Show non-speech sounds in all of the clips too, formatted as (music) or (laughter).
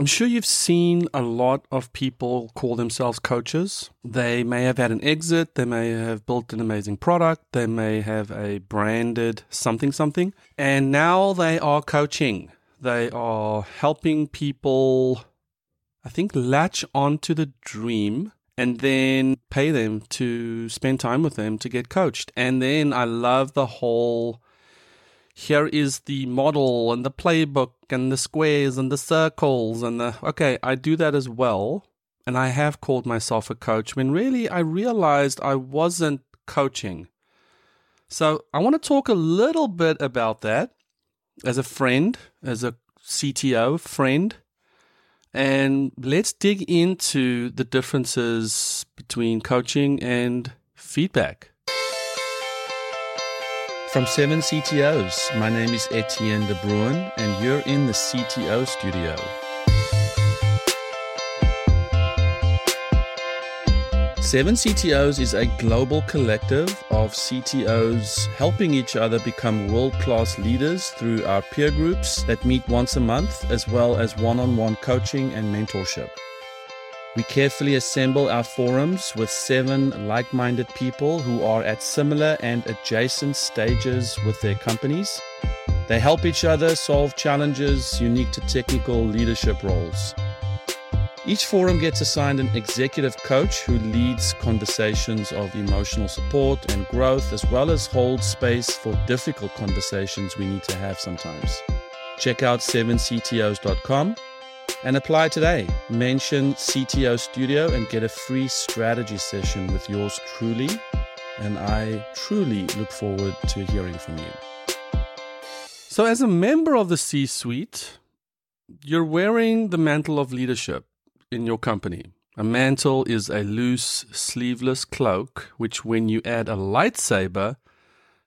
I'm sure you've seen a lot of people call themselves coaches. They may have had an exit, they may have built an amazing product, they may have a branded something something, and now they are coaching. They are helping people, I think, latch onto the dream and then pay them to spend time with them to get coached. And then I love the whole here is the model and the playbook and the squares and the circles and the okay i do that as well. And i have called myself a coach when really i realized i wasn't coaching. So i want to talk a little bit about that as a friend as a cto friend. And let's dig into the differences between coaching and feedback from Seven CTOs, my name is Etienne de Bruin, and you're in the CTO studio. Seven CTOs is a global collective of CTOs helping each other become world class leaders through our peer groups that meet once a month, as well as one on one coaching and mentorship. We carefully assemble our forums with seven like minded people who are at similar and adjacent stages with their companies. They help each other solve challenges unique to technical leadership roles. Each forum gets assigned an executive coach who leads conversations of emotional support and growth, as well as holds space for difficult conversations we need to have sometimes. Check out 7ctos.com and apply today. Mention CTO Studio and get a free strategy session with yours truly. And I truly look forward to hearing from you. So, as a member of the C suite, you're wearing the mantle of leadership in your company. A mantle is a loose, sleeveless cloak, which, when you add a lightsaber,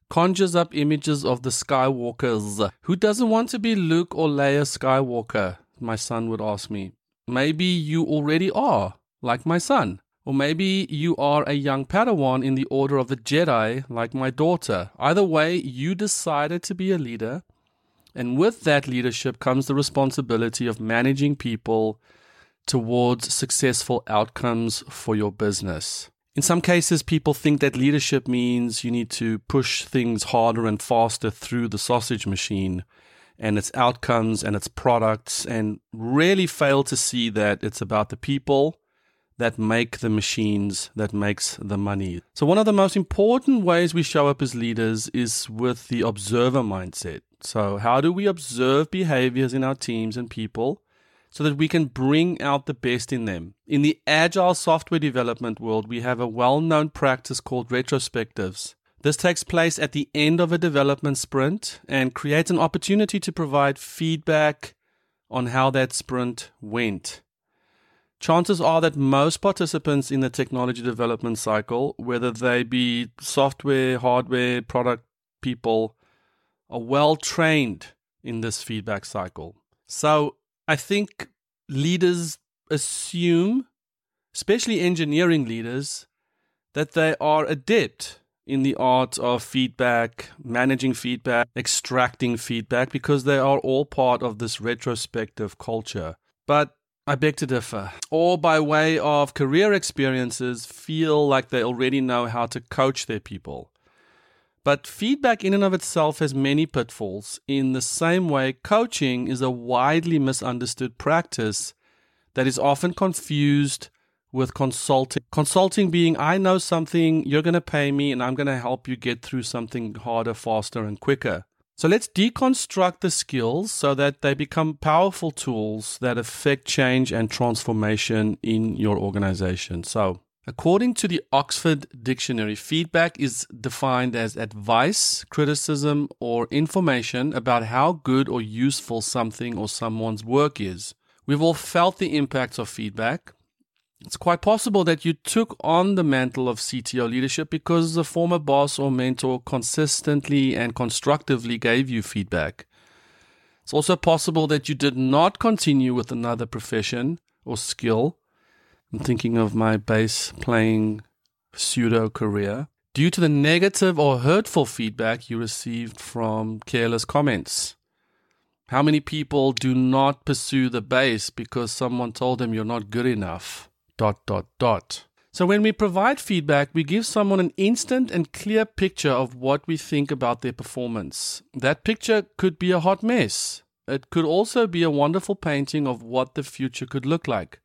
conjures up images of the Skywalkers. Who doesn't want to be Luke or Leia Skywalker? My son would ask me. Maybe you already are, like my son. Or maybe you are a young Padawan in the Order of the Jedi, like my daughter. Either way, you decided to be a leader. And with that leadership comes the responsibility of managing people towards successful outcomes for your business. In some cases, people think that leadership means you need to push things harder and faster through the sausage machine and its outcomes and its products and really fail to see that it's about the people that make the machines that makes the money. So one of the most important ways we show up as leaders is with the observer mindset. So how do we observe behaviors in our teams and people so that we can bring out the best in them? In the agile software development world, we have a well-known practice called retrospectives. This takes place at the end of a development sprint and creates an opportunity to provide feedback on how that sprint went. Chances are that most participants in the technology development cycle, whether they be software, hardware, product people, are well trained in this feedback cycle. So I think leaders assume, especially engineering leaders, that they are adept in the art of feedback, managing feedback, extracting feedback, because they are all part of this retrospective culture. But I beg to differ. Or by way of career experiences, feel like they already know how to coach their people. But feedback in and of itself has many pitfalls. In the same way, coaching is a widely misunderstood practice that is often confused with consulting. Consulting being, I know something, you're going to pay me, and I'm going to help you get through something harder, faster, and quicker. So let's deconstruct the skills so that they become powerful tools that affect change and transformation in your organization. So, according to the Oxford Dictionary, feedback is defined as advice, criticism, or information about how good or useful something or someone's work is. We've all felt the impacts of feedback. It's quite possible that you took on the mantle of CTO leadership because the former boss or mentor consistently and constructively gave you feedback. It's also possible that you did not continue with another profession or skill. I'm thinking of my bass playing pseudo career due to the negative or hurtful feedback you received from careless comments. How many people do not pursue the bass because someone told them you're not good enough? Dot, dot, dot. So, when we provide feedback, we give someone an instant and clear picture of what we think about their performance. That picture could be a hot mess. It could also be a wonderful painting of what the future could look like.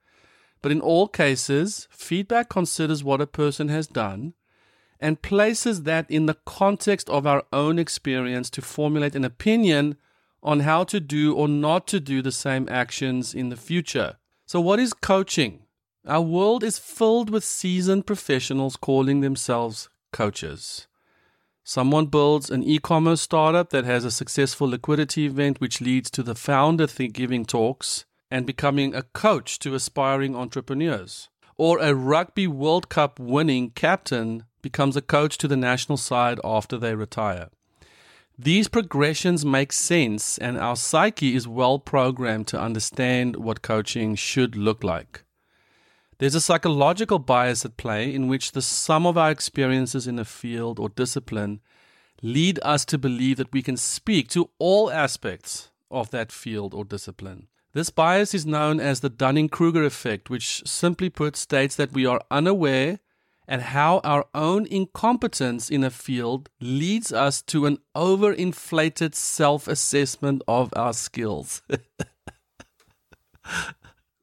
But in all cases, feedback considers what a person has done and places that in the context of our own experience to formulate an opinion on how to do or not to do the same actions in the future. So, what is coaching? Our world is filled with seasoned professionals calling themselves coaches. Someone builds an e commerce startup that has a successful liquidity event, which leads to the founder giving talks and becoming a coach to aspiring entrepreneurs. Or a Rugby World Cup winning captain becomes a coach to the national side after they retire. These progressions make sense, and our psyche is well programmed to understand what coaching should look like. There's a psychological bias at play in which the sum of our experiences in a field or discipline lead us to believe that we can speak to all aspects of that field or discipline. This bias is known as the Dunning Kruger effect, which simply put states that we are unaware at how our own incompetence in a field leads us to an overinflated self assessment of our skills. (laughs)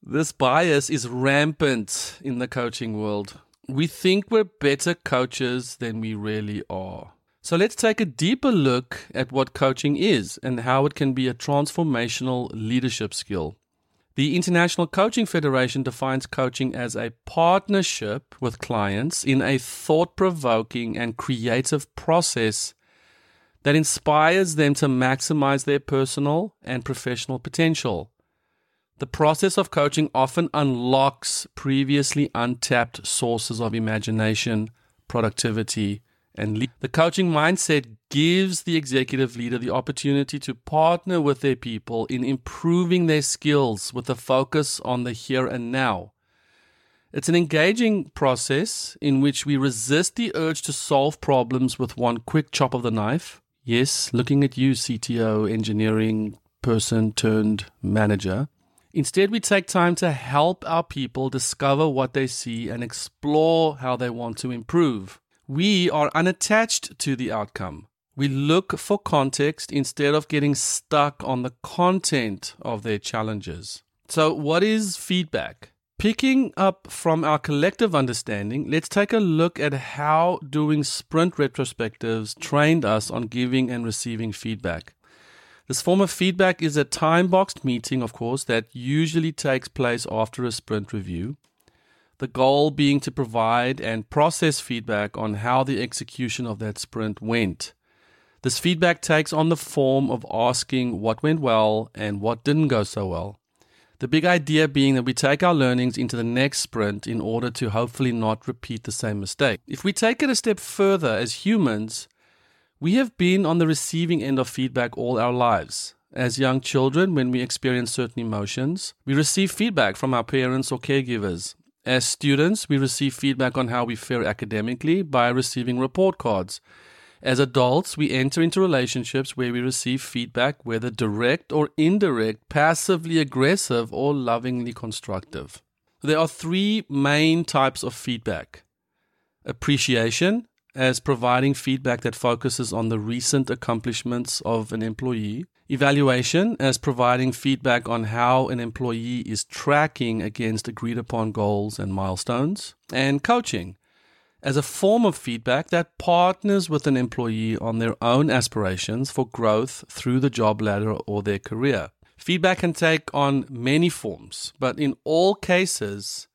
This bias is rampant in the coaching world. We think we're better coaches than we really are. So let's take a deeper look at what coaching is and how it can be a transformational leadership skill. The International Coaching Federation defines coaching as a partnership with clients in a thought provoking and creative process that inspires them to maximize their personal and professional potential. The process of coaching often unlocks previously untapped sources of imagination, productivity, and le- the coaching mindset gives the executive leader the opportunity to partner with their people in improving their skills with a focus on the here and now. It's an engaging process in which we resist the urge to solve problems with one quick chop of the knife. Yes, looking at you, CTO, engineering person turned manager. Instead, we take time to help our people discover what they see and explore how they want to improve. We are unattached to the outcome. We look for context instead of getting stuck on the content of their challenges. So, what is feedback? Picking up from our collective understanding, let's take a look at how doing sprint retrospectives trained us on giving and receiving feedback. This form of feedback is a time boxed meeting, of course, that usually takes place after a sprint review. The goal being to provide and process feedback on how the execution of that sprint went. This feedback takes on the form of asking what went well and what didn't go so well. The big idea being that we take our learnings into the next sprint in order to hopefully not repeat the same mistake. If we take it a step further as humans, we have been on the receiving end of feedback all our lives. As young children, when we experience certain emotions, we receive feedback from our parents or caregivers. As students, we receive feedback on how we fare academically by receiving report cards. As adults, we enter into relationships where we receive feedback, whether direct or indirect, passively aggressive, or lovingly constructive. There are three main types of feedback appreciation, as providing feedback that focuses on the recent accomplishments of an employee, evaluation as providing feedback on how an employee is tracking against agreed upon goals and milestones, and coaching as a form of feedback that partners with an employee on their own aspirations for growth through the job ladder or their career. Feedback can take on many forms, but in all cases,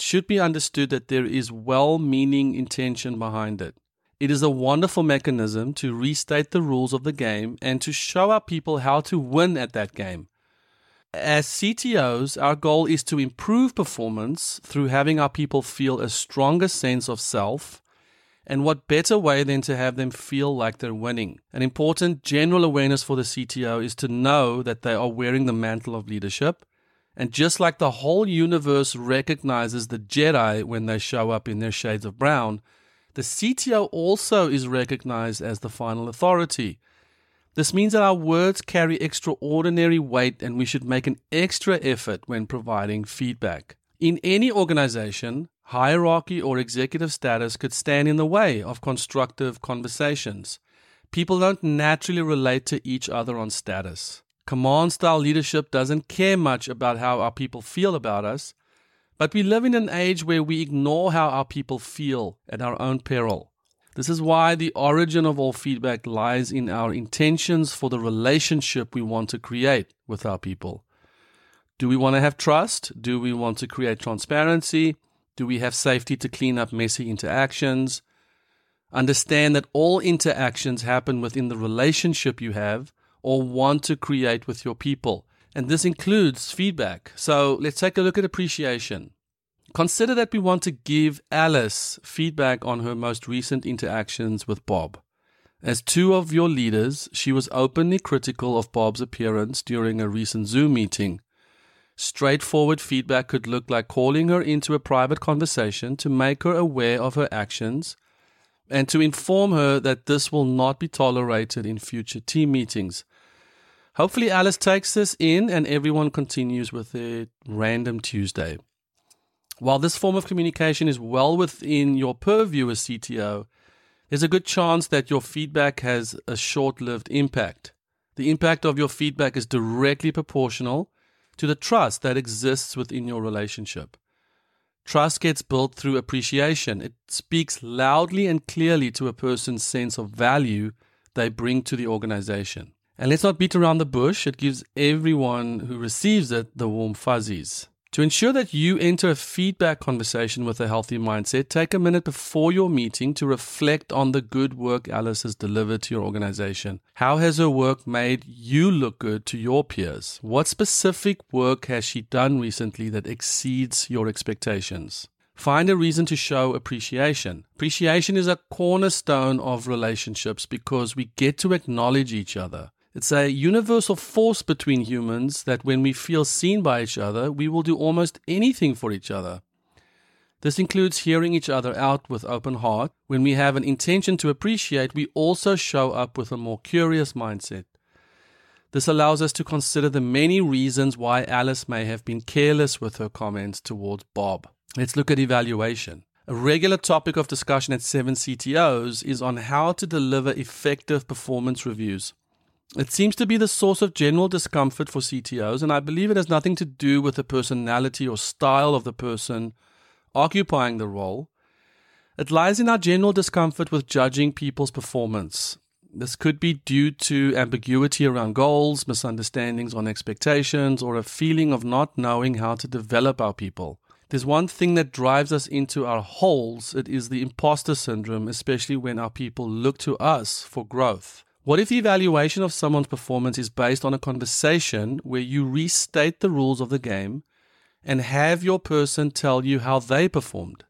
should be understood that there is well meaning intention behind it. It is a wonderful mechanism to restate the rules of the game and to show our people how to win at that game. As CTOs, our goal is to improve performance through having our people feel a stronger sense of self. And what better way than to have them feel like they're winning? An important general awareness for the CTO is to know that they are wearing the mantle of leadership and just like the whole universe recognizes the Jedi when they show up in their shades of brown, the CTO also is recognized as the final authority. This means that our words carry extraordinary weight and we should make an extra effort when providing feedback. In any organization, hierarchy or executive status could stand in the way of constructive conversations. People don't naturally relate to each other on status. Command style leadership doesn't care much about how our people feel about us, but we live in an age where we ignore how our people feel at our own peril. This is why the origin of all feedback lies in our intentions for the relationship we want to create with our people. Do we want to have trust? Do we want to create transparency? Do we have safety to clean up messy interactions? Understand that all interactions happen within the relationship you have or want to create with your people. And this includes feedback. So let's take a look at appreciation. Consider that we want to give Alice feedback on her most recent interactions with Bob. As two of your leaders, she was openly critical of Bob's appearance during a recent Zoom meeting. Straightforward feedback could look like calling her into a private conversation to make her aware of her actions and to inform her that this will not be tolerated in future team meetings. Hopefully, Alice takes this in and everyone continues with their random Tuesday. While this form of communication is well within your purview as CTO, there's a good chance that your feedback has a short lived impact. The impact of your feedback is directly proportional to the trust that exists within your relationship. Trust gets built through appreciation. It speaks loudly and clearly to a person's sense of value they bring to the organization. And let's not beat around the bush, it gives everyone who receives it the warm fuzzies. To ensure that you enter a feedback conversation with a healthy mindset, take a minute before your meeting to reflect on the good work Alice has delivered to your organization. How has her work made you look good to your peers? What specific work has she done recently that exceeds your expectations? Find a reason to show appreciation. Appreciation is a cornerstone of relationships because we get to acknowledge each other. It's a universal force between humans that when we feel seen by each other, we will do almost anything for each other. This includes hearing each other out with open heart. When we have an intention to appreciate, we also show up with a more curious mindset. This allows us to consider the many reasons why Alice may have been careless with her comments towards Bob. Let's look at evaluation. A regular topic of discussion at 7CTOs is on how to deliver effective performance reviews. It seems to be the source of general discomfort for CTOs, and I believe it has nothing to do with the personality or style of the person occupying the role. It lies in our general discomfort with judging people's performance. This could be due to ambiguity around goals, misunderstandings on expectations, or a feeling of not knowing how to develop our people. There's one thing that drives us into our holes. It is the imposter syndrome, especially when our people look to us for growth. What if the evaluation of someone's performance is based on a conversation where you restate the rules of the game and have your person tell you how they performed?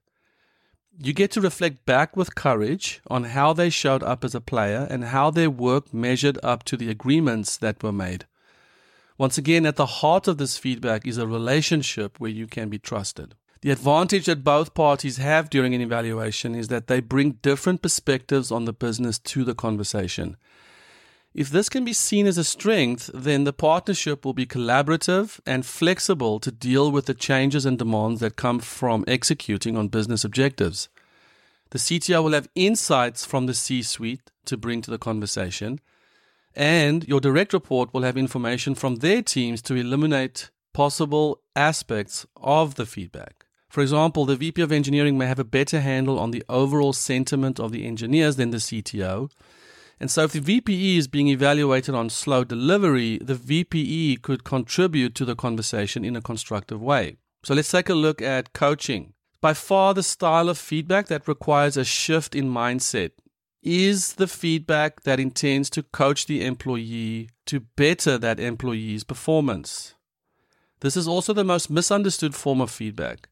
You get to reflect back with courage on how they showed up as a player and how their work measured up to the agreements that were made. Once again, at the heart of this feedback is a relationship where you can be trusted. The advantage that both parties have during an evaluation is that they bring different perspectives on the business to the conversation. If this can be seen as a strength, then the partnership will be collaborative and flexible to deal with the changes and demands that come from executing on business objectives. The CTO will have insights from the C suite to bring to the conversation, and your direct report will have information from their teams to eliminate possible aspects of the feedback. For example, the VP of engineering may have a better handle on the overall sentiment of the engineers than the CTO and so if the VPE is being evaluated on slow delivery, the VPE could contribute to the conversation in a constructive way. So let's take a look at coaching. By far the style of feedback that requires a shift in mindset is the feedback that intends to coach the employee to better that employee's performance. This is also the most misunderstood form of feedback.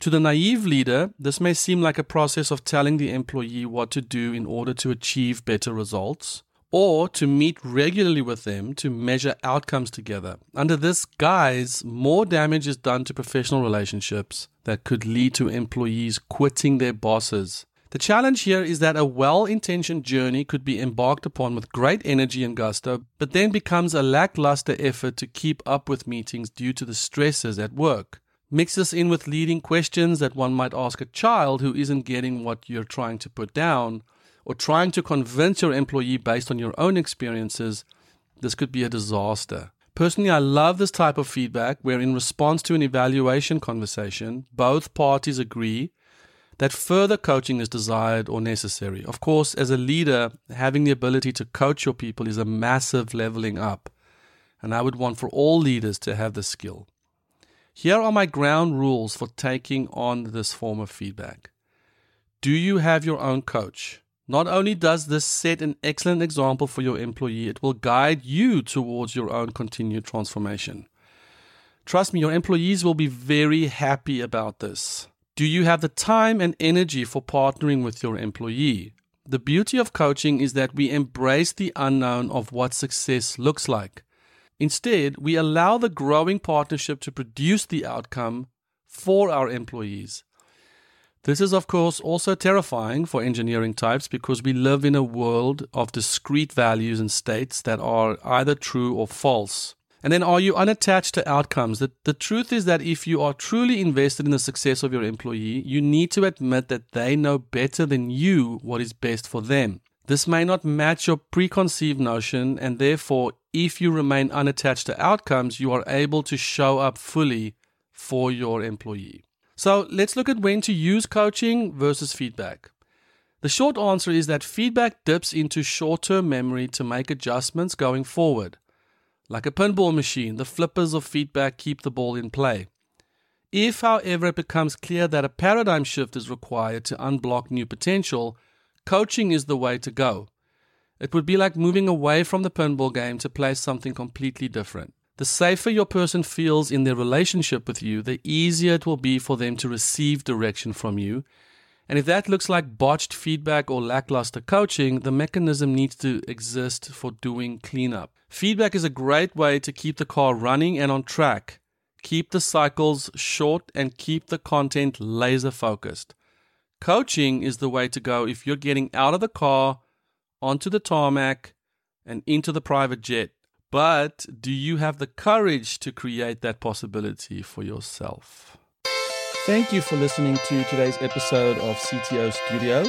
To the naive leader, this may seem like a process of telling the employee what to do in order to achieve better results, or to meet regularly with them to measure outcomes together. Under this guise, more damage is done to professional relationships that could lead to employees quitting their bosses. The challenge here is that a well intentioned journey could be embarked upon with great energy and gusto, but then becomes a lackluster effort to keep up with meetings due to the stresses at work. Mix this in with leading questions that one might ask a child who isn't getting what you're trying to put down, or trying to convince your employee based on your own experiences. This could be a disaster. Personally, I love this type of feedback where, in response to an evaluation conversation, both parties agree that further coaching is desired or necessary. Of course, as a leader, having the ability to coach your people is a massive leveling up, and I would want for all leaders to have this skill. Here are my ground rules for taking on this form of feedback. Do you have your own coach? Not only does this set an excellent example for your employee, it will guide you towards your own continued transformation. Trust me, your employees will be very happy about this. Do you have the time and energy for partnering with your employee? The beauty of coaching is that we embrace the unknown of what success looks like. Instead, we allow the growing partnership to produce the outcome for our employees. This is, of course, also terrifying for engineering types because we live in a world of discrete values and states that are either true or false. And then are you unattached to outcomes? The, the truth is that if you are truly invested in the success of your employee, you need to admit that they know better than you what is best for them. This may not match your preconceived notion, and therefore, if you remain unattached to outcomes, you are able to show up fully for your employee. So let's look at when to use coaching versus feedback. The short answer is that feedback dips into short term memory to make adjustments going forward. Like a pinball machine, the flippers of feedback keep the ball in play. If, however, it becomes clear that a paradigm shift is required to unblock new potential, coaching is the way to go. It would be like moving away from the pinball game to play something completely different. The safer your person feels in their relationship with you, the easier it will be for them to receive direction from you and if that looks like botched feedback or lackluster coaching, the mechanism needs to exist for doing cleanup. Feedback is a great way to keep the car running and on track. Keep the cycles short and keep the content laser focused. Coaching is the way to go if you're getting out of the car, onto the tarmac, and into the private jet. But do you have the courage to create that possibility for yourself? Thank you for listening to today's episode of CTO Studio.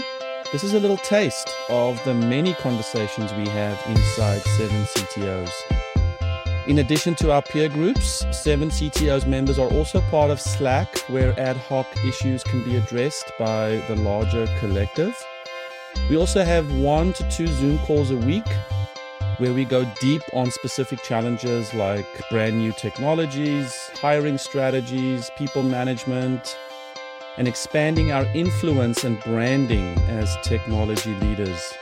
This is a little taste of the many conversations we have inside 7 CTOs. In addition to our peer groups, 7 CTOs members are also part of Slack, where ad hoc issues can be addressed by the larger collective. We also have one to two Zoom calls a week where we go deep on specific challenges like brand new technologies, hiring strategies, people management, and expanding our influence and branding as technology leaders.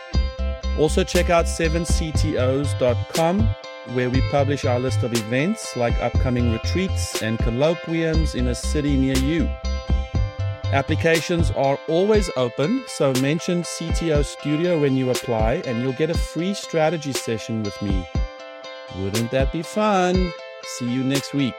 Also, check out 7ctos.com where we publish our list of events like upcoming retreats and colloquiums in a city near you. Applications are always open, so mention CTO Studio when you apply and you'll get a free strategy session with me. Wouldn't that be fun? See you next week.